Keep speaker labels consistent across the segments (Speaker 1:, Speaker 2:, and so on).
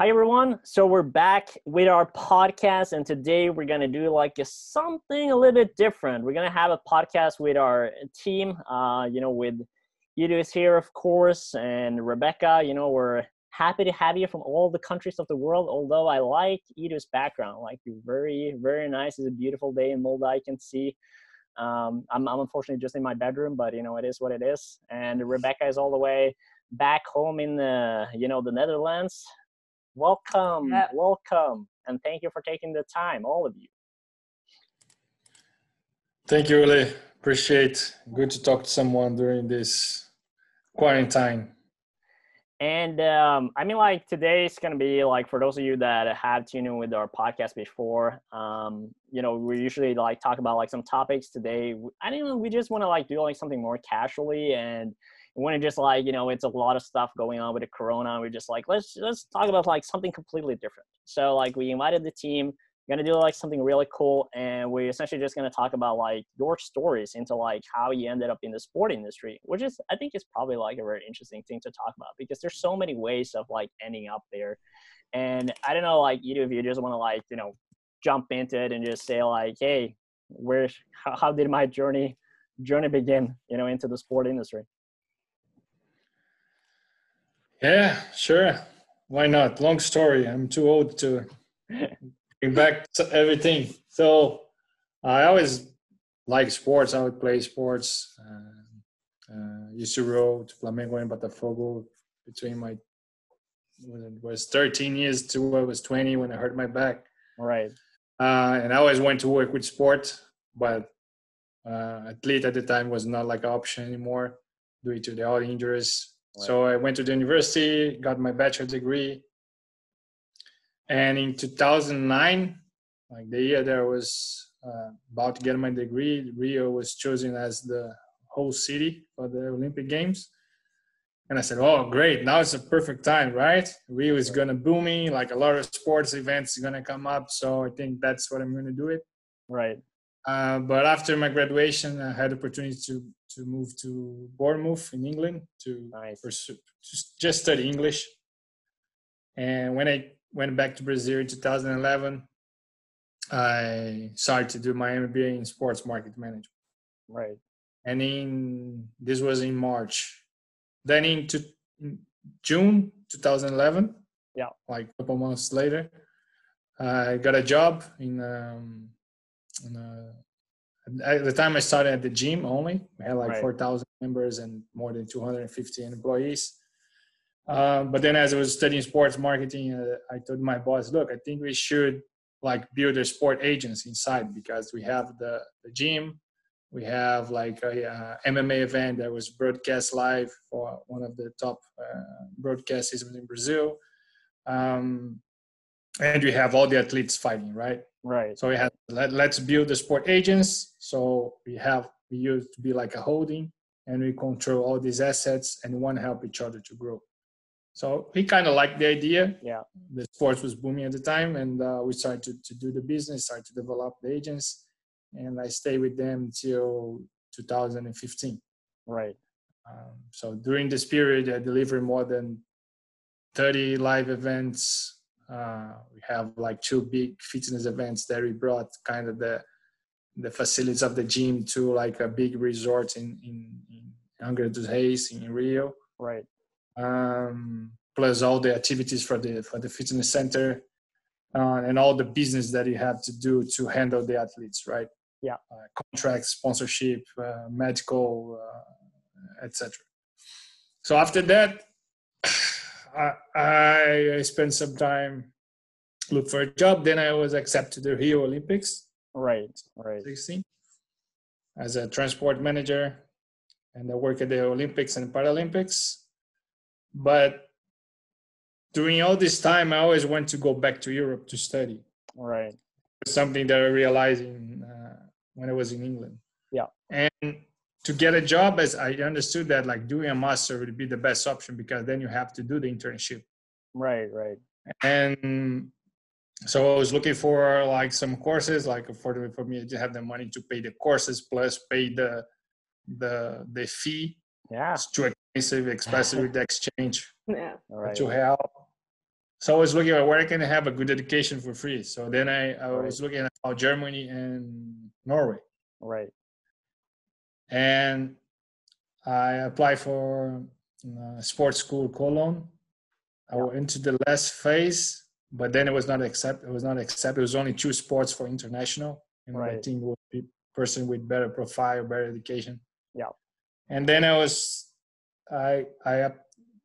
Speaker 1: Hi everyone. So we're back with our podcast, and today we're gonna do like a, something a little bit different. We're gonna have a podcast with our team. Uh, you know, with Edu is here, of course, and Rebecca. You know, we're happy to have you from all the countries of the world. Although I like Edu's background, like you're very, very nice. It's a beautiful day in Malta. I can see. Um, I'm, I'm unfortunately just in my bedroom, but you know, it is what it is. And Rebecca is all the way back home in the, you know, the Netherlands Welcome, yep. welcome, and thank you for taking the time, all of you.
Speaker 2: Thank you, really appreciate. Good to talk to someone during this quarantine.
Speaker 1: And um, I mean, like today is gonna be like for those of you that have tuned in with our podcast before. Um, you know, we usually like talk about like some topics. Today, I don't know. We just want to like do like something more casually and when it just like you know it's a lot of stuff going on with the corona we're just like let's let's talk about like something completely different. So like we invited the team gonna do like something really cool and we're essentially just gonna talk about like your stories into like how you ended up in the sport industry which is i think is probably like a very interesting thing to talk about because there's so many ways of like ending up there. And i don't know like either of you just want to like you know jump into it and just say like hey where how, how did my journey journey begin you know into the sport industry
Speaker 2: yeah, sure. Why not? Long story. I'm too old to bring back everything. So I always like sports. I would play sports. Uh, uh, used to row to Flamengo and Botafogo between my when it was 13 years to I was 20 when I hurt my back.
Speaker 1: Right.
Speaker 2: Uh, and I always went to work with sport, but uh, athlete at the time was not like an option anymore due to the all injuries. So I went to the university, got my bachelor degree, and in 2009, like the year that I was uh, about to get my degree, Rio was chosen as the host city for the Olympic Games. And I said, "Oh, great! Now it's a perfect time, right? Rio is gonna boom me. Like a lot of sports events are gonna come up, so I think that's what I'm gonna do it."
Speaker 1: Right.
Speaker 2: Uh, but after my graduation, I had the opportunity to to move to Bournemouth in England to nice. pursue just, just study English. And when I went back to Brazil in 2011, I started to do my MBA in sports market management.
Speaker 1: Right.
Speaker 2: And in this was in March. Then in, to, in June 2011,
Speaker 1: yeah,
Speaker 2: like a couple months later, I got a job in um, uh, at the time I started at the gym only. We had like right. 4,000 members and more than 250 employees. Um, but then as I was studying sports marketing, uh, I told my boss, look, I think we should like build a sport agency inside because we have the, the gym, we have like a, uh, MMA event that was broadcast live for one of the top uh, broadcast in Brazil. Um, and we have all the athletes fighting, right?
Speaker 1: Right.
Speaker 2: So we have let, let's build the sport agents. So we have we used to be like a holding, and we control all these assets and want to help each other to grow. So he kind of liked the idea.
Speaker 1: Yeah.
Speaker 2: The sports was booming at the time, and uh, we started to, to do the business, started to develop the agents, and I stayed with them till 2015.
Speaker 1: Right.
Speaker 2: Um, so during this period, I delivered more than 30 live events uh, we have like two big fitness events that we brought kind of the the facilities of the gym to like a big resort in in, in Angra dos Reis in Rio.
Speaker 1: Right.
Speaker 2: Um, plus all the activities for the for the fitness center uh, and all the business that you have to do to handle the athletes, right?
Speaker 1: Yeah.
Speaker 2: Uh, contracts, sponsorship, uh, medical, uh, etc. So after that, I, I spent some time look for a job. Then I was accepted to the Rio Olympics.
Speaker 1: Right, right.
Speaker 2: 16 as a transport manager, and I work at the Olympics and Paralympics. But during all this time, I always want to go back to Europe to study.
Speaker 1: Right.
Speaker 2: Something that I realized in, uh, when I was in England.
Speaker 1: Yeah.
Speaker 2: And to get a job as i understood that like doing a master would be the best option because then you have to do the internship
Speaker 1: right right
Speaker 2: and so i was looking for like some courses like for the, for me to have the money to pay the courses plus pay the the the fee
Speaker 1: yeah
Speaker 2: it's too expensive expensive with the exchange
Speaker 3: yeah
Speaker 1: right.
Speaker 2: to help so I was looking at where I can have a good education for free. So then I, I right. was looking at uh, Germany and Norway.
Speaker 1: Right.
Speaker 2: And I applied for uh, sports school Cologne. I went into the last phase, but then it was not accepted. It was not accepted. It was only two sports for international, and right. I think would be person with better profile, better education.
Speaker 1: Yeah.
Speaker 2: And then I was, I I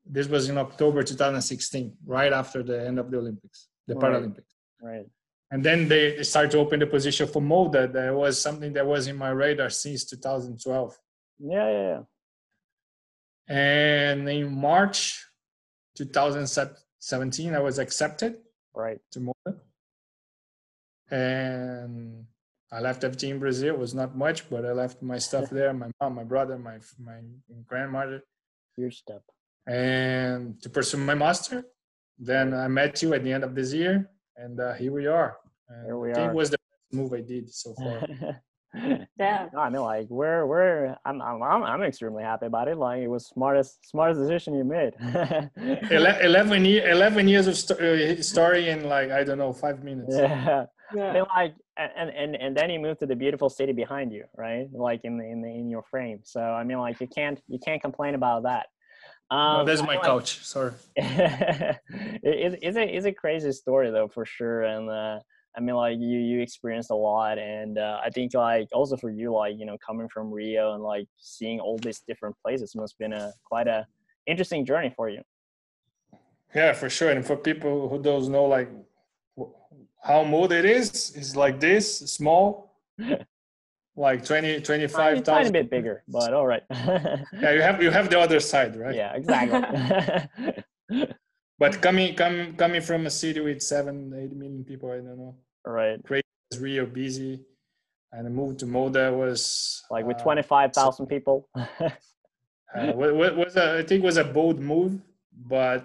Speaker 2: this was in October 2016, right after the end of the Olympics, the right. Paralympics.
Speaker 1: Right.
Speaker 2: And then they started to open the position for Molde. That was something that was in my radar since 2012.
Speaker 1: Yeah, yeah, yeah.
Speaker 2: And in March 2017, I was accepted.
Speaker 1: Right.
Speaker 2: To Molde. And I left everything in Brazil. It was not much, but I left my stuff there. My mom, my brother, my my grandmother.
Speaker 1: Your stuff
Speaker 2: and to pursue my master. Then I met you at the end of this year, and uh, here we are.
Speaker 1: And here we
Speaker 2: I think are. was the best move I did so far.
Speaker 1: yeah. No, I mean, like, we're we're I'm, I'm I'm extremely happy about it. Like, it was smartest smartest decision you made.
Speaker 2: eleven year, eleven years of st- uh, story in like I don't know five minutes.
Speaker 1: Yeah. Yeah. I mean, like, and, and and then you move to the beautiful city behind you, right? Like in the in the in your frame. So I mean, like, you can't you can't complain about that.
Speaker 2: Um, no, that's my like, couch. Sorry.
Speaker 1: it, it's a it's a crazy story though for sure, and uh, I mean like you you experienced a lot, and uh, I think like also for you like you know coming from Rio and like seeing all these different places must have been a quite a interesting journey for you.
Speaker 2: Yeah, for sure, and for people who don't know like how Molde it is, is like this small. like 20 25,000
Speaker 1: tiny bit bigger but all right
Speaker 2: yeah you have you have the other side right
Speaker 1: yeah exactly
Speaker 2: but coming coming coming from a city with 7 8 million people i don't know.
Speaker 1: Right.
Speaker 2: Crazy rio busy. And the move to Molde was
Speaker 1: like with uh, 25,000 people. Uh,
Speaker 2: was a, I think was a bold move but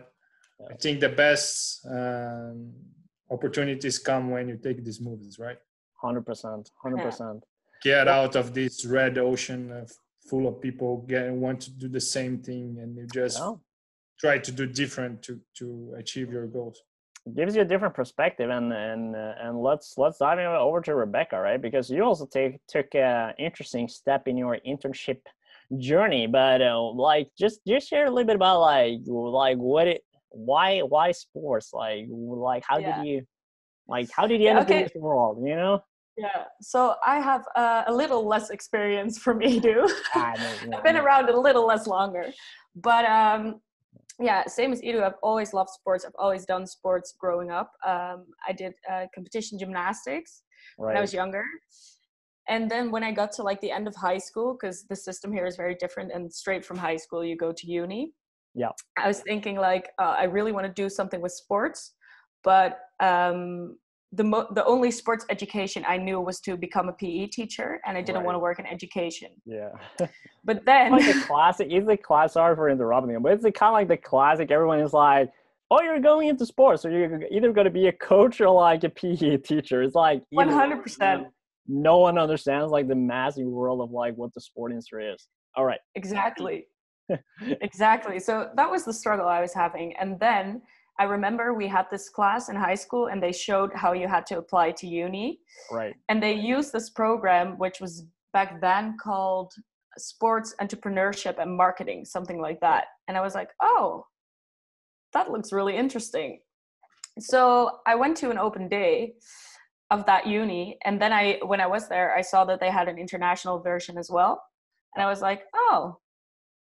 Speaker 2: yeah. I think the best um, opportunities come when you take these moves right?
Speaker 1: 100% 100%
Speaker 2: get out of this red ocean of, full of people get want to do the same thing and you just try to do different to to achieve your goals
Speaker 1: it gives you a different perspective and and uh, and let's let's dive over to rebecca right because you also take took an interesting step in your internship journey but uh, like just just share a little bit about like like what it why why sports like like how yeah. did you like how did you end yeah, okay. up in this world you know
Speaker 3: yeah, so I have uh, a little less experience from Edu. Ah, I've been around a little less longer, but um, yeah, same as Edu. I've always loved sports. I've always done sports growing up. Um, I did uh, competition gymnastics right. when I was younger, and then when I got to like the end of high school, because the system here is very different, and straight from high school you go to uni.
Speaker 1: Yeah,
Speaker 3: I was thinking like uh, I really want to do something with sports, but um, the mo- the only sports education I knew was to become a PE teacher, and I didn't right. want to work in education.
Speaker 1: Yeah.
Speaker 3: but then,
Speaker 1: like the classic, it's the class. Sorry for interrupting you, but it's kind of like the classic. Everyone is like, "Oh, you're going into sports, so you're either going to be a coach or like a PE teacher." It's like
Speaker 3: one hundred percent.
Speaker 1: No one understands like the massive world of like what the sport industry is. All right.
Speaker 3: Exactly. exactly. So that was the struggle I was having, and then I remember we had this class in high school and they showed how you had to apply to uni.
Speaker 1: Right.
Speaker 3: And they used this program, which was back then called Sports Entrepreneurship and Marketing, something like that. And I was like, oh, that looks really interesting. So I went to an open day of that uni. And then I, when I was there, I saw that they had an international version as well. And I was like, oh,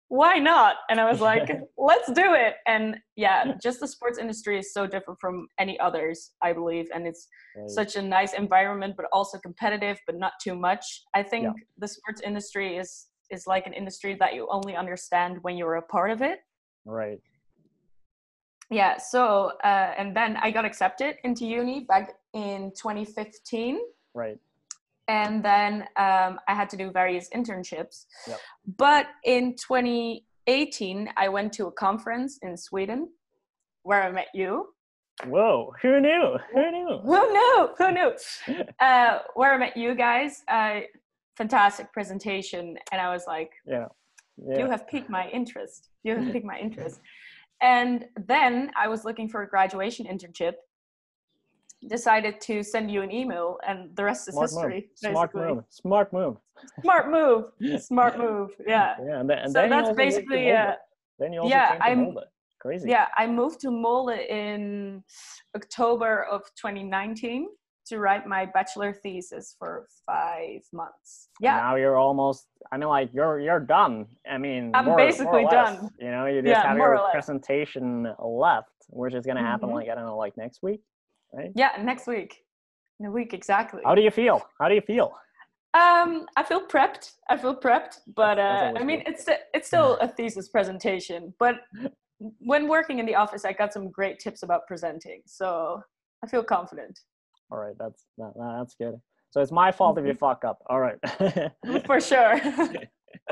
Speaker 3: why not? And I was like, let's do it. And yeah, just the sports industry is so different from any others, I believe. And it's right. such a nice environment, but also competitive, but not too much. I think yeah. the sports industry is is like an industry that you only understand when you're a part of it.
Speaker 1: Right.
Speaker 3: Yeah. So uh, and then I got accepted into uni back in 2015.
Speaker 1: Right
Speaker 3: and then um, I had to do various internships.
Speaker 1: Yep.
Speaker 3: But in 2018, I went to a conference in Sweden where I met you.
Speaker 1: Whoa! Who knew? Who knew?
Speaker 3: Who knew? Who knew? uh, where I met you guys. Uh, fantastic presentation, and I was like,
Speaker 1: yeah. yeah.
Speaker 3: You have piqued my interest. You have piqued my interest. and then I was looking for a graduation internship. Decided to send you an email, and the rest is
Speaker 1: Smart
Speaker 3: history.
Speaker 1: move. Smart move. Smart move.
Speaker 3: Smart move. Smart move. Yeah.
Speaker 1: Yeah, and then, and
Speaker 3: So
Speaker 1: then you
Speaker 3: that's
Speaker 1: also moved
Speaker 3: basically,
Speaker 1: Molde.
Speaker 3: uh,
Speaker 1: Then you also
Speaker 3: yeah,
Speaker 1: came
Speaker 3: I'm-.
Speaker 1: Crazy.
Speaker 3: Yeah, I moved to Molde in October of 2019 to write my bachelor thesis for five months. Yeah,
Speaker 1: Now you're almost. I mean, like you're you're done. I mean,
Speaker 3: I'm
Speaker 1: more- more or
Speaker 3: basically
Speaker 1: less.
Speaker 3: done.
Speaker 1: You know, you just
Speaker 3: Yeah,
Speaker 1: have your presentation left, which is gonna happen
Speaker 3: Mhm.
Speaker 1: like I don't know, like next week, right?
Speaker 3: yeah, next week. In a week exactly.
Speaker 1: How do you feel? How do you feel?
Speaker 3: Um, I feel prepped. I feel prepped, but uh, I mean,
Speaker 1: good.
Speaker 3: it's it's still a thesis presentation. But when working in the office, I got some great tips about presenting, so I feel confident
Speaker 1: All right, that's that, that's good. So it's my fault if you
Speaker 3: Mm-hmm.
Speaker 1: fuck up. All right.
Speaker 3: for sure.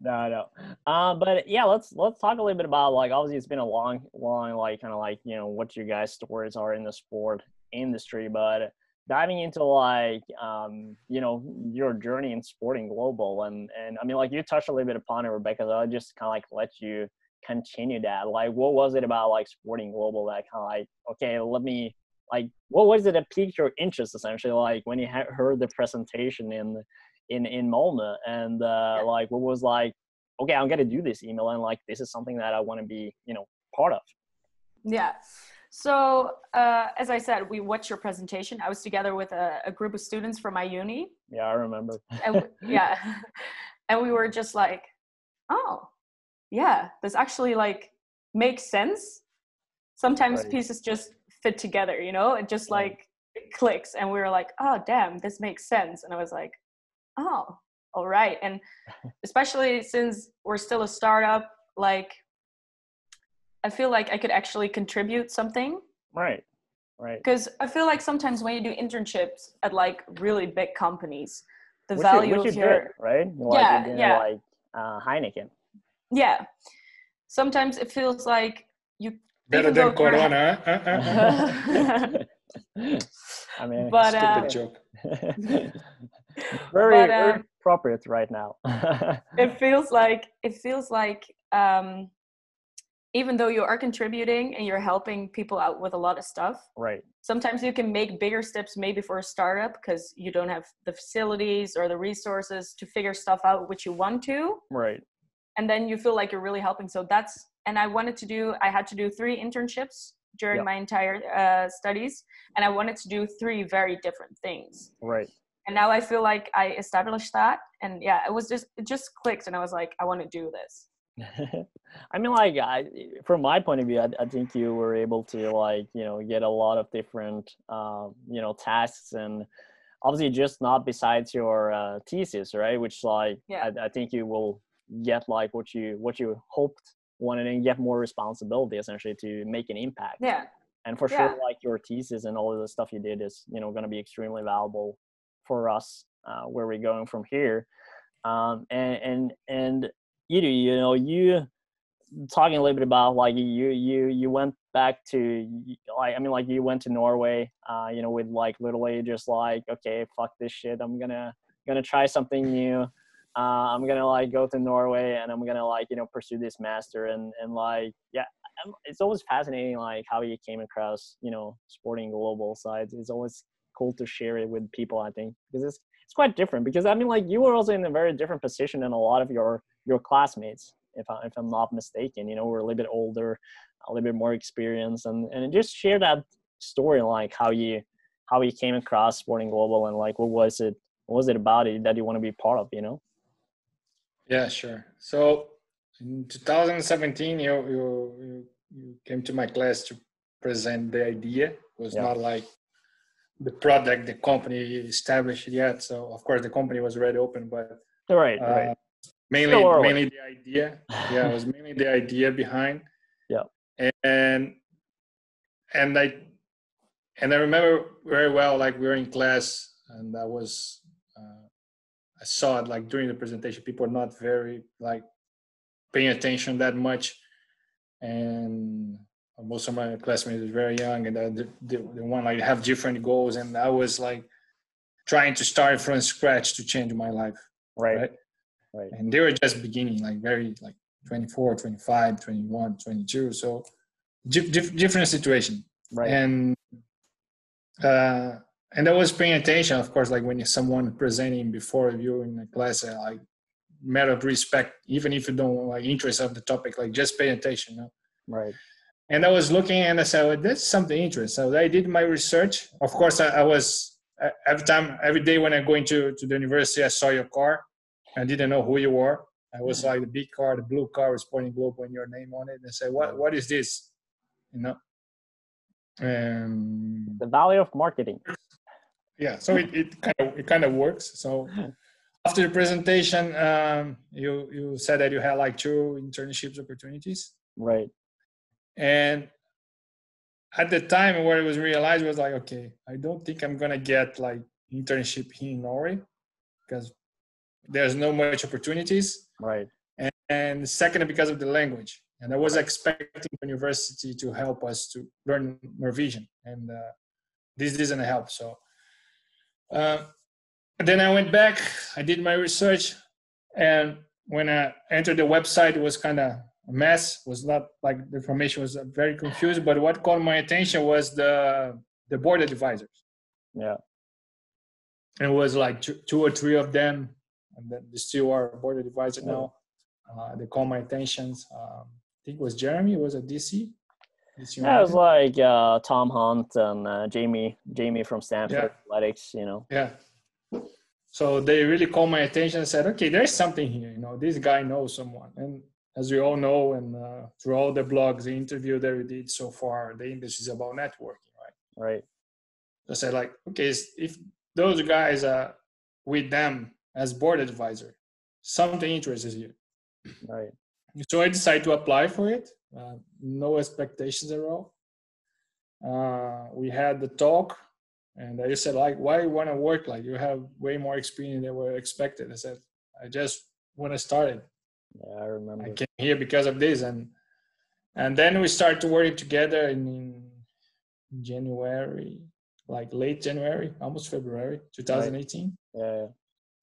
Speaker 1: no, no. Um, but yeah, let's let's talk a little bit about like obviously it's been a long, long like kind of like you know what your guys' stories are in the sport industry, but diving into like um you know your journey in sporting global and and I mean like you touched a little bit upon it, Rebecca. So I'll just kind of like let you continue that. Like, what was it about like sporting global that kind of like okay, let me like what was it that piqued your interest essentially like when you heard the presentation in in in Malmö and uh
Speaker 3: Yeah.
Speaker 1: like what was like okay i'm gonna do this email and like this is something that i want to be you know part of
Speaker 3: Yeah. So uh, as I said, we watched your presentation. I was together with a, a group of students from my uni,
Speaker 1: yeah i remember
Speaker 3: and w- yeah, and we were just like, oh, yeah, this actually like makes sense. Sometimes
Speaker 1: Right.
Speaker 3: pieces just fit together, you know. It just like it clicks, and we were like, oh, damn, this makes sense. And I was like, oh, all right. And especially since we're still a startup, like I feel like I could actually contribute something
Speaker 1: right right
Speaker 3: because I feel like sometimes when you do internships at like really big companies, the
Speaker 1: which
Speaker 3: value
Speaker 1: you, which
Speaker 3: of
Speaker 1: you
Speaker 3: your
Speaker 1: did right like
Speaker 3: Yeah,
Speaker 1: you did
Speaker 3: yeah.
Speaker 1: like uh heineken
Speaker 3: yeah, sometimes it feels like you
Speaker 2: Better than Corona. huh?
Speaker 1: I mean
Speaker 3: but
Speaker 2: Stupid
Speaker 3: uh,
Speaker 2: joke.
Speaker 1: very
Speaker 3: But,
Speaker 1: very
Speaker 3: um,
Speaker 1: appropriate right now.
Speaker 3: it feels like it feels like um, even though you are contributing and you're helping people out with a lot of stuff,
Speaker 1: right.
Speaker 3: sometimes you can make bigger steps maybe for a startup because you don't have the facilities or the resources to figure stuff out which you want to.
Speaker 1: Right.
Speaker 3: And then you feel like you're really helping. So that's and i wanted to do i had to do three internships during
Speaker 1: Yep.
Speaker 3: my entire uh, studies and i wanted to do three very different things.
Speaker 1: Right
Speaker 3: and now i feel like i established that and yeah it was just it just clicked and i was like i want to do this
Speaker 1: I mean, like, I, from my point of view, I, I think you were able to, like, you know, get a lot of different, um, you know, tasks and obviously just not besides your uh, thesis, right? Which, like,
Speaker 3: Yeah.
Speaker 1: I, I think you will get like what you what you hoped wanted and get more responsibility essentially to make an impact.
Speaker 3: yeah
Speaker 1: And for
Speaker 3: Yeah.
Speaker 1: sure, like your thesis and all of the stuff you did is, you know, going to be extremely valuable for us uh, where we're going from here. Um, and and and you do, you know, you talking a little bit about like you you you went back to like I mean like you went to Norway, uh, you know, with like literally just like okay, fuck this shit, I'm gonna gonna try something new. Uh, I'm gonna like go to Norway and I'm gonna like you know pursue this master and and like yeah it's always fascinating like how you came across you know sporting global sides it's always cool to share it with people i think because it's it's quite different because i mean like you were also in a very different position than a lot of your your classmates if, I, if i'm not mistaken you know we're a little bit older a little bit more experienced and and just share that story like how you how you came across sporting global and like what was it what was it about it that you want to be part of you know
Speaker 2: Yeah, sure. So in 2017, you you you, you came to my class to present the idea. It was
Speaker 1: Yeah.
Speaker 2: not like the product the company established yet. So of course the company was already open, but
Speaker 1: right
Speaker 2: uh,
Speaker 1: right
Speaker 2: mainly mainly the idea. Yeah, it was mainly the idea behind.
Speaker 1: Yeah.
Speaker 2: And and I and I remember very well, like we were in class, and I was uh, I saw it like during the presentation, people are not very like paying attention that much, and most of my classmates are very young, and the, the, the one like have different goals, and I was like trying to start from scratch to change my life
Speaker 1: right
Speaker 2: right?
Speaker 1: right
Speaker 2: and they were just beginning like very like 24, 25, 21, 22. So dif- different situation.
Speaker 1: Right.
Speaker 2: And uh, and I was paying attention, of course, like when someone presenting before you in a class, uh, like matter of respect, even if you don't like interest of the topic, like just pay attention. You know?
Speaker 1: Right.
Speaker 2: And I was looking and I said, well, that's something interesting. So I did my research. Of course, I, I was every time, every day when I go into to the university, I saw your car. I didn't know who you were. I was like the big car, the blue car with Sporting Global and your name on it. And I said, what, what is this? You know? Um,
Speaker 1: the value of marketing.
Speaker 2: Yeah, so it, it kind of it kind of works. So after the presentation, um, you you said that you had like two internships opportunities,
Speaker 1: right?
Speaker 2: And at the time, what it was realized was like, okay, I don't think I'm gonna get like internship here in Norway because there's no much opportunities,
Speaker 1: right?
Speaker 2: And, and second, because of the language, and I was expecting university to help us to learn Norwegian, and uh, this doesn't help. So uh, then I went back, I did my research, and when I entered the website, it was kind of mess. Was not like the information was very confused. But what caught my attention was the the board advisors.
Speaker 1: Yeah,
Speaker 2: and it was like two, two or three of them, and then they still are board advisor now. Uh, they caught my attention. Um, I think it was Jeremy. It was a DC.
Speaker 1: Yeah, it was like uh, Tom Hunt and uh, Jamie, Jamie from Stanford yeah. Athletics. You know.
Speaker 2: Yeah. So they really called my attention and said, "Okay, there's something here. You know, this guy knows someone." And as we all know, and uh, through all the blogs, the interview that we did so far, the industry is about networking, right?
Speaker 1: Right.
Speaker 2: I said, like, okay, if those guys are with them as board advisor, something interests you.
Speaker 1: Right.
Speaker 2: So I decided to apply for it uh, no expectations at all. Uh, we had the talk, and I just said, like, why you want to work? Like, you have way more experience than we expected. I said, I just when I started.
Speaker 1: Yeah, I remember.
Speaker 2: I came here because of this, and and then we started working together in, in January, like late January, almost February, 2018.
Speaker 1: Right. Yeah, yeah.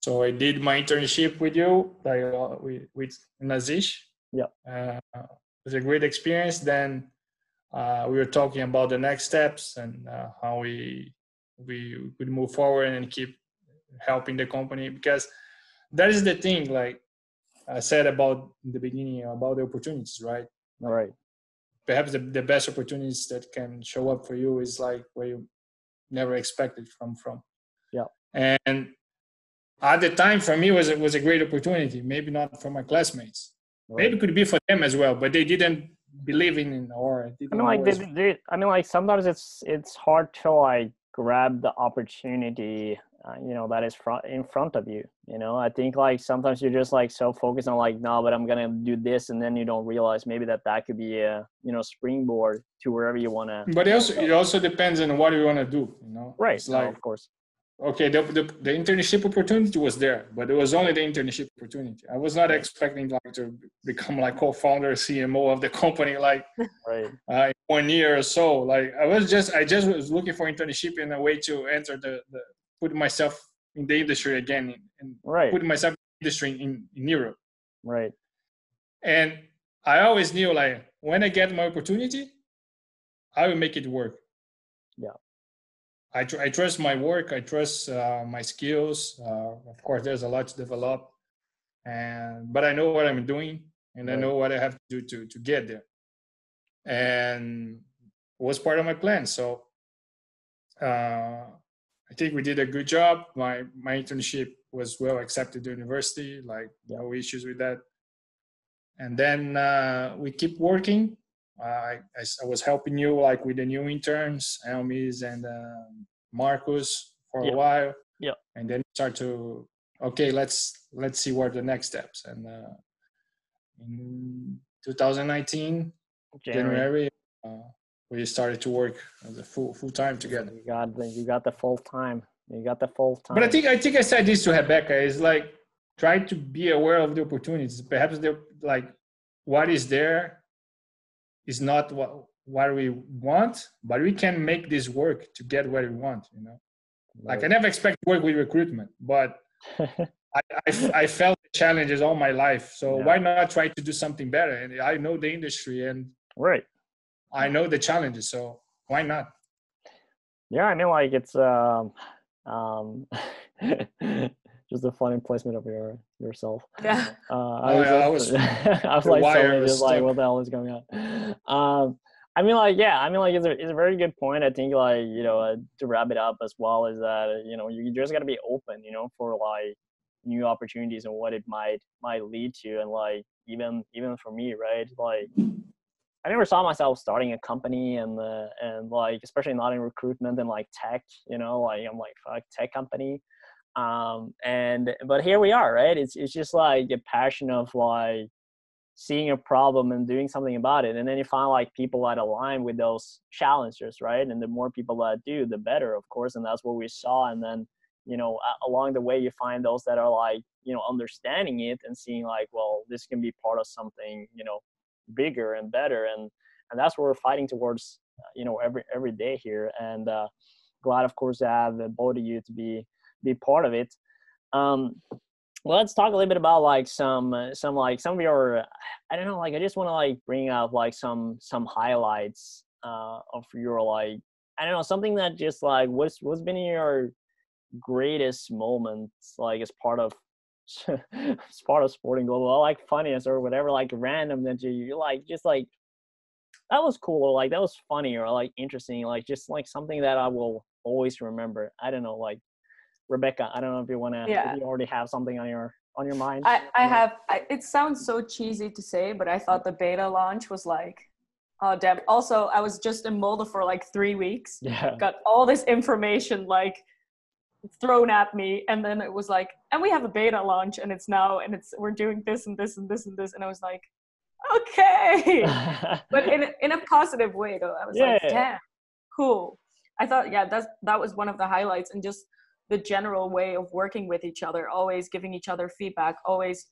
Speaker 2: So I did my internship with you, like uh, with with Nazish.
Speaker 1: Yeah.
Speaker 2: Uh, was a great experience. Then uh, we were talking about the next steps and uh, how we we could move forward and keep helping the company because that is the thing. Like I said about in the beginning about the opportunities, right?
Speaker 1: Right.
Speaker 2: Perhaps the, the best opportunities that can show up for you is like where you never expected from from.
Speaker 1: Yeah.
Speaker 2: And at the time for me was it was a great opportunity. Maybe not for my classmates, Right. Maybe it could be for them as well, but they didn't believe in or.
Speaker 1: I mean, like they, they, I mean, like sometimes it's it's hard to like grab the opportunity, uh, you know, that is front in front of you. You know, I think like sometimes you're just like so focused on like, no, but I'm gonna do this, and then you don't realize maybe that that could be a you know springboard to wherever you wanna.
Speaker 2: But it also it also depends on what you wanna do. You know,
Speaker 1: right? It's like, no, of course
Speaker 2: okay the, the, the, internship opportunity was there but it was only the internship opportunity i was not expecting like to become like co-founder cmo of the company like
Speaker 1: right
Speaker 2: uh, one year or so like i was just i just was looking for internship in a way to enter the, the put myself in the industry again and
Speaker 1: right
Speaker 2: put myself in the industry in, in europe
Speaker 1: right
Speaker 2: and i always knew like when i get my opportunity i will make it work
Speaker 1: yeah
Speaker 2: I, tr- I trust my work. I trust uh, my skills. Uh, of course, there's a lot to develop, and but I know what I'm doing, and right. I know what I have to do to to get there, and was part of my plan. So uh, I think we did a good job. My my internship was well accepted at university. Like no issues with that. And then uh, we keep working I, I, was helping you like with the new interns, Elmis and um, Marcus for a while.
Speaker 1: Yeah.
Speaker 2: And then start to okay, let's let's see what the next steps. And uh, in 2019 January, January uh, we started to work as a full full time together.
Speaker 1: You got the you got the full time. You got the full time.
Speaker 2: But I think I think I said this to Rebecca is like try to be aware of the opportunities. Perhaps they're like what is there is not what what we want, but we can make this work to get what we want. You know, right. like I never expect to work with recruitment, but I, I, I, felt the challenges all my life. So
Speaker 1: Yeah.
Speaker 2: why not try to do something better? And I know the industry and
Speaker 1: Right.
Speaker 2: I know the challenges. So why not?
Speaker 1: Yeah, I mean, like it's um, um, just a funny placement of your yourself.
Speaker 3: Yeah.
Speaker 1: Uh,
Speaker 2: Oh, yeah, I
Speaker 1: just- I was like,
Speaker 2: wire
Speaker 1: suddenly
Speaker 2: was
Speaker 1: just like, what the hell is going on? Um, I mean, like, yeah, I mean, like, it's a, it's a very good point. I think, like, you know, uh, to wrap it up as well is that, uh, you know, you just got to be open, you know, for like new opportunities and what it might might lead to, and like even even for me, right? Like, I never saw myself starting a company and uh, and like especially not in recruitment and like tech, you know, like I'm like fuck tech company. Um and but here we are right? It's it's just like a passion of like seeing a problem and doing something about it. And then you find like people that align with those challenges right? And the more people that do the better of course and that's what we saw. And then you know along the way you find those that are like you know understanding it and seeing like well this can be part of something you know bigger and better and and that's what we're fighting towards you know every every day here and uh glad of course to have uh, both of you to be be part of it. Um, let's talk a little bit about like some uh, some like some of your I don't know like I just want to like bring up like some some highlights uh, of your like I don't know something that just like what's what's been your greatest moments like as part of as part of sporting global or like funniest or whatever like random that you you like just like that was cool or like that was funny or like interesting like just like something that I will always remember I don't know like Rebecca, I don't know if you want to.
Speaker 3: Yeah.
Speaker 1: You already have something on your on your mind.
Speaker 3: I, I have I, it sounds so cheesy to say but i thought the beta launch was like oh damn also i was just in Molde for like three weeks
Speaker 1: Yeah.
Speaker 3: got all this information like thrown at me and then it was like and we have a beta launch and it's now and it's we're doing this and this and this and this and i was like okay but in a, in a positive way though i was like
Speaker 1: Yeah.
Speaker 3: damn cool i thought yeah that's that was one of the highlights and just the general way of working with each other always giving each other feedback always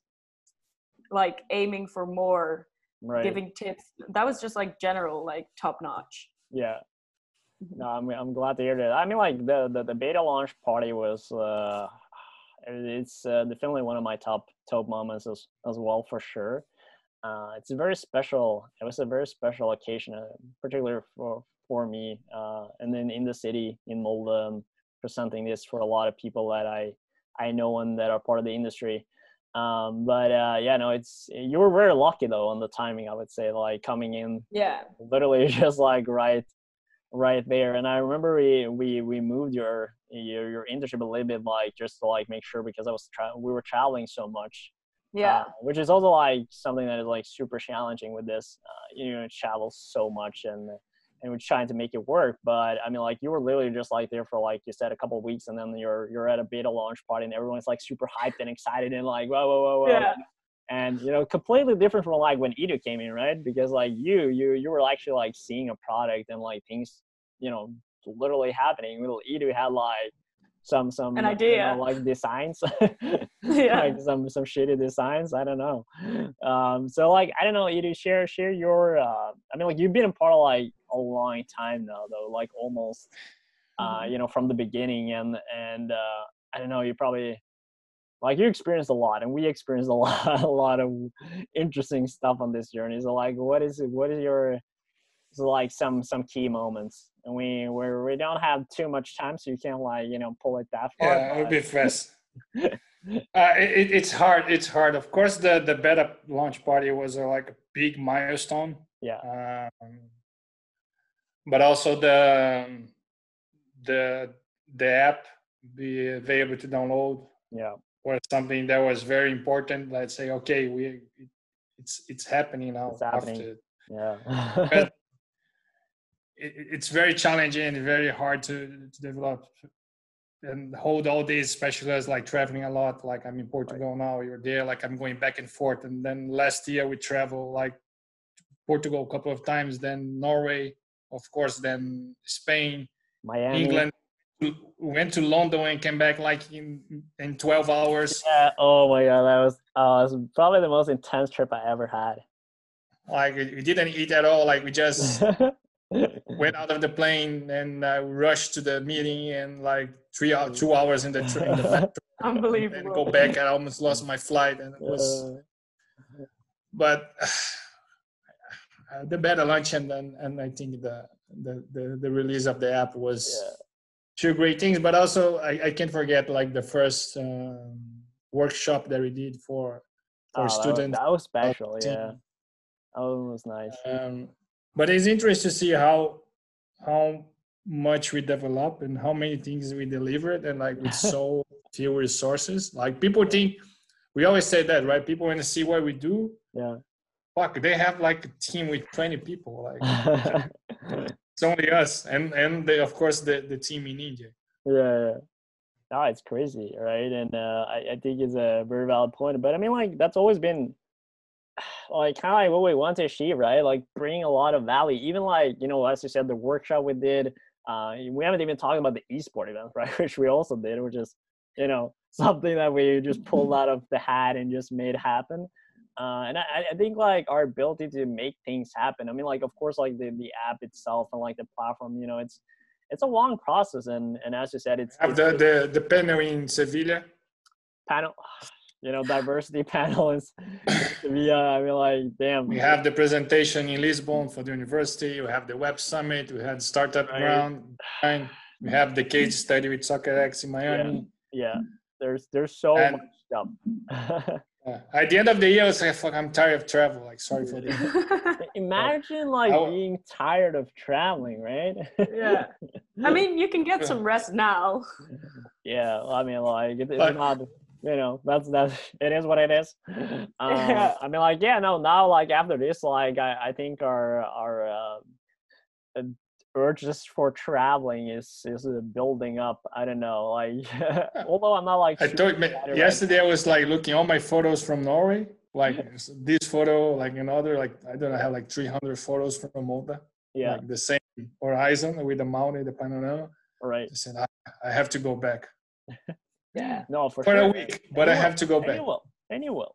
Speaker 3: like aiming for more
Speaker 1: right.
Speaker 3: giving tips that was just like general like top notch
Speaker 1: Yeah. No, I'm I'm glad to hear that. I mean, like the the, the beta launch party was uh, it's uh, definitely one of my top top moments as as well for sure. Uh, it's a very special. It was a very special occasion, uh, particularly for for me. Uh, and then in the city in Molde, presenting this for a lot of people that I I know and that are part of the industry. Um, but uh, yeah, no, it's you were very lucky though on the timing. I would say, like coming in
Speaker 3: yeah
Speaker 1: literally just like right right there and i remember we we we moved your your, your internship a little bit like just to like make sure because i was tra- we were traveling so much
Speaker 3: yeah.
Speaker 1: uh, which is also like something that is like super challenging with this uh, you know travel so much and and we're trying to make it work but i mean like you were literally just like there for like you said a couple of weeks and then you're you're at a beta launch party and everyone's like super hyped and excited and like whoa whoa whoa whoa.
Speaker 3: Yeah.
Speaker 1: And you know completely different from like when Edu came in right? Because like you you you were actually like seeing a product and like things you know literally happening. Little Edu had like some some
Speaker 3: An
Speaker 1: you know, like designs.
Speaker 3: Yeah.
Speaker 1: like some some shitty designs i don't know. Um so like i don't know Edu share share your uh i mean like you've been a part of like a long time now though like almost uh
Speaker 3: Mhm.
Speaker 1: you know from the beginning and and uh i don't know you probably like you experienced a lot and we experienced a lot a lot of interesting stuff on this journey. So like what is it what is your like some some key moments and we we we don't have too much time so you can't like you know pull it that far
Speaker 2: Yeah, it'll
Speaker 1: but-
Speaker 2: be fast. uh, it, it- it's hard. It's hard. Of course, the the beta launch party was uh, like a big milestone.
Speaker 1: yeah
Speaker 2: Um, but also the the the app be available to download
Speaker 1: yeah
Speaker 2: was something that was very important. Let's say, okay, we it's it's happening now.
Speaker 1: It's happening.
Speaker 2: After,
Speaker 1: yeah
Speaker 2: it, it's very challenging and very hard to, to develop and hold all these specialists like traveling a lot like i'm in portugal now you're there like i'm going back and forth and then last year we travel like portugal a couple of times then norway of course then spain
Speaker 1: miami
Speaker 2: england we went to london and came back like in in 12 hours
Speaker 1: Yeah. Oh my god, that was uh, was probably the most intense trip I ever had.
Speaker 2: like we didn't eat at all like we just went out of the plane and uh, rushed to the meeting and like three hours, two hours in the train.
Speaker 3: Unbelievable.
Speaker 2: And go back. I almost lost my flight, and it was. Uh, but uh, the beta launch and then and I think the, the the the release of the app was yeah. two great things. But also I, I can't forget like the first um, workshop that we did for for oh, students.
Speaker 1: That was, that was special. Yeah, that was nice.
Speaker 2: Um, but it's interesting to see how how much we develop and how many things we delivered and like with so few resources like people think we always say that right people want to see what we do
Speaker 1: yeah
Speaker 2: fuck they have like a team with 20 people like it's only us and and the, of course the the team in india
Speaker 1: yeah, yeah. No, it's crazy, right? And uh, I, I think it's a very valid point. But I mean, like that's always been like kind of like what we want to achieve, right? Like bring a lot of value. Even like you know, as you said, the workshop we did. Uh, we haven't even talked about the esport event, right? Which we also did, which is you know something that we just pulled out of the hat and just made happen. Uh, and I, I think like our ability to make things happen. I mean, like of course, like the the app itself and like the platform, you know, it's it's a long process. And and as you said, it's,
Speaker 2: have
Speaker 1: the
Speaker 2: the the panel in Sevilla.
Speaker 1: Panel you know diversity panelists yeah i mean like damn
Speaker 2: we have the presentation in lisbon for the university we have the web summit we had Startup right. Grind we have the case study with Soccerex in miami
Speaker 1: yeah, yeah. there's there's so and, much stuff
Speaker 2: uh, at the end of the year, I was like, "Fuck, I'm tired of travel." Like, sorry for
Speaker 1: that. Imagine like being tired of traveling, right?
Speaker 3: yeah. I mean, you can get some rest now.
Speaker 1: Yeah, I mean, like it, it's but, not you know that's that's it is what it is. Um, i mean like yeah no now like after this like i, I think our our uh, urges for traveling is is building up. I don't know like although i'm not like
Speaker 2: i told me yesterday right i was like looking all my photos from norway like this photo like another like i don't know I have like 300 photos from Molde
Speaker 1: yeah.
Speaker 2: like the same horizon with the mountain the panorama.
Speaker 1: Right.
Speaker 2: I said i, I have to go back
Speaker 1: yeah, no, for,
Speaker 2: for
Speaker 1: sure.
Speaker 2: a week, but I have to go
Speaker 1: and
Speaker 2: back.
Speaker 1: You will, and you will.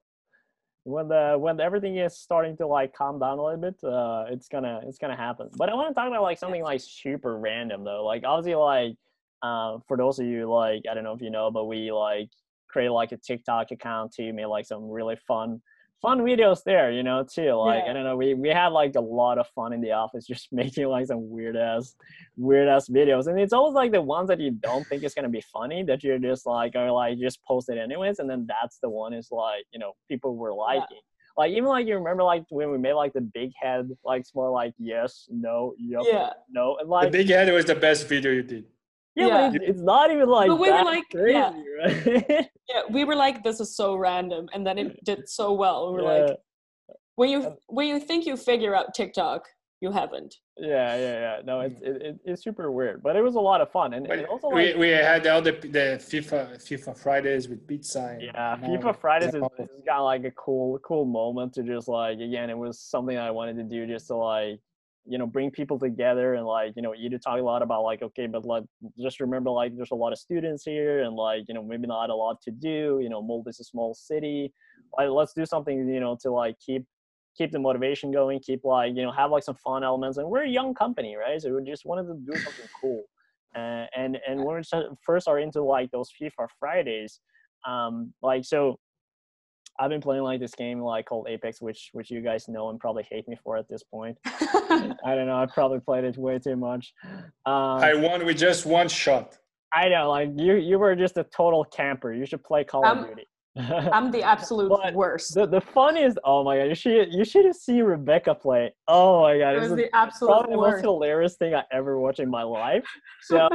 Speaker 1: When the when everything is starting to like calm down a little bit, uh, it's gonna it's gonna happen. But I want to talk about like something like super random though. Like obviously, like uh, for those of you like I don't know if you know, but we like create like a TikTok account to make like some really fun fun videos there, you know, too. Like yeah. I don't know, we we had like a lot of fun in the office just making like some weird ass weird ass videos. And it's always like the ones that you don't think is gonna be funny that you're just like are like just post it anyways, and then that's the one is like, you know, people were liking. Yeah. Like even like you remember like when we made like the big head like small like yes, no, yep,
Speaker 3: yeah.
Speaker 1: no. And like
Speaker 2: the big head was the best video you did.
Speaker 1: Yeah, yeah. but it's, not even like but we were like, crazy,
Speaker 3: yeah.
Speaker 1: right?
Speaker 3: yeah, we were like, this is so random, and then it did so well. We were yeah. like, when you when you think you figure out TikTok, you haven't.
Speaker 1: Yeah, yeah, yeah. No, it's mm. it, it's super weird, but it was a lot of fun, and, and also
Speaker 2: we
Speaker 1: like,
Speaker 2: we had all the the FIFA FIFA Fridays with pizza.
Speaker 1: yeah, FIFA Fridays is, is kind of like a cool cool moment to just like again, it was something I wanted to do just to like you know bring people together and like you know you do talk a lot about like okay but like just remember like there's a lot of students here and like you know maybe not a lot to do you know Molde is a small city. Like let's do something you know to like keep keep the motivation going keep like you know have like some fun elements and we're a young company right? So we just wanted to do something cool uh, and and when we first are into like those FIFA Fridays um like so I've been playing like this game like called Apex, which which you guys know and probably hate me for at this point. I don't know. I probably played it way too much.
Speaker 2: Um, I won with just one shot.
Speaker 1: I know, like you you were just a total camper. You should play Call of Duty.
Speaker 3: I'm the absolute worst.
Speaker 1: The the fun is, oh my god, you should you should have seen Rebecca play. Oh my god,
Speaker 3: it was the absolute
Speaker 1: probably the most hilarious thing I ever watched in my life. So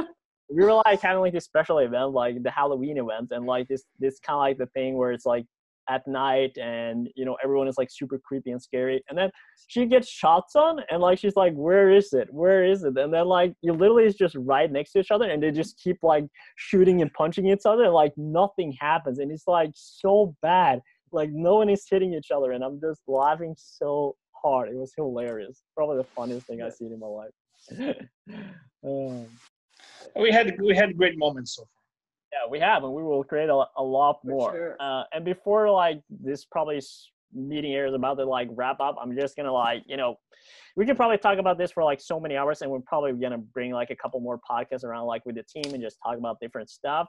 Speaker 1: we were like having like this special event, like the Halloween event, and like this this kind of like the thing where it's like at night and you know everyone is like super creepy and scary. And then she gets shots on and like she's like where is it? Where is it? And then like you literally is just right next to each other and they just keep like shooting and punching each other and like nothing happens. And it's like so bad. Like no one is hitting each other and i'm just laughing so hard. It was hilarious. Probably the funniest thing i've seen in my life.
Speaker 2: Um, we had we had great moments so far
Speaker 1: yeah, we have, and we will create a, a lot more. Sure. Uh, and before like this probably meeting here is about to like wrap up. I'm just gonna like, you know, we could probably talk about this for like so many hours, and we're probably gonna bring like a couple more podcasts around like with the team and just talk about different stuff.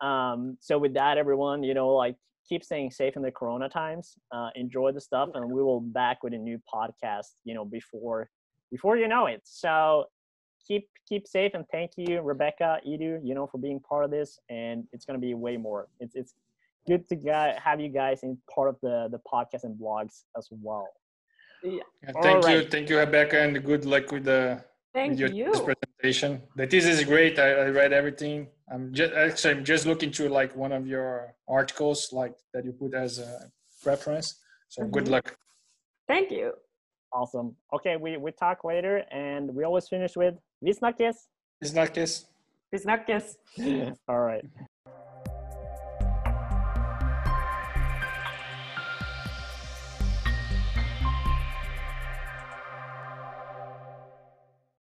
Speaker 1: Um, so with that, everyone, you know, like keep staying safe in the Corona times. Uh, enjoy the stuff, and we will back with a new podcast, you know, before before you know it. So keep keep safe and thank you, Rebecca, Edu, you know, for being part of this. And it's gonna be way more. It's it's good to get, have you guys in part of the the podcast and blogs as well.
Speaker 3: Yeah.
Speaker 2: yeah thank
Speaker 1: All
Speaker 2: you, thank you, Rebecca, and good luck with the
Speaker 3: Thank
Speaker 2: with your
Speaker 3: you.
Speaker 2: thesis presentation. The thesis is great. I, I read everything. I'm just actually I'm just looking through like one of your articles, like that you put as a reference. So good
Speaker 3: Mhm.
Speaker 2: luck.
Speaker 3: Thank you.
Speaker 1: Awesome. Okay, we we talk later, and we always finish with Visnakis.
Speaker 2: It's not kiss.
Speaker 3: Bis nakis.
Speaker 1: All right.